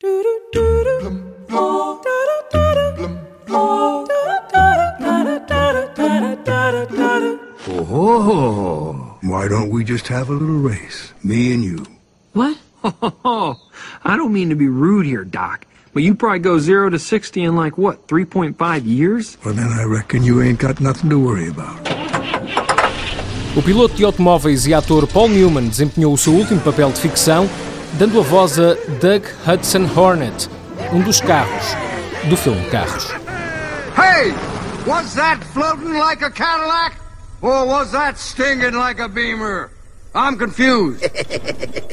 Oh, why don't we just have a little race? Me and you. What? Oh, I don't mean to be rude here, Doc, but you probably go 0 to 60 in like, what, 3.5 years? Well, then I reckon you ain't got nothing to worry about. O piloto de automóveis e ator Paul Newman desempenhou o seu último papel de ficção, dando a voz a Doug Hudson Hornet, um dos carros do filme Carros. Hey! Was that floating like a Cadillac? Or was that stinging like a Beamer? I'm confused.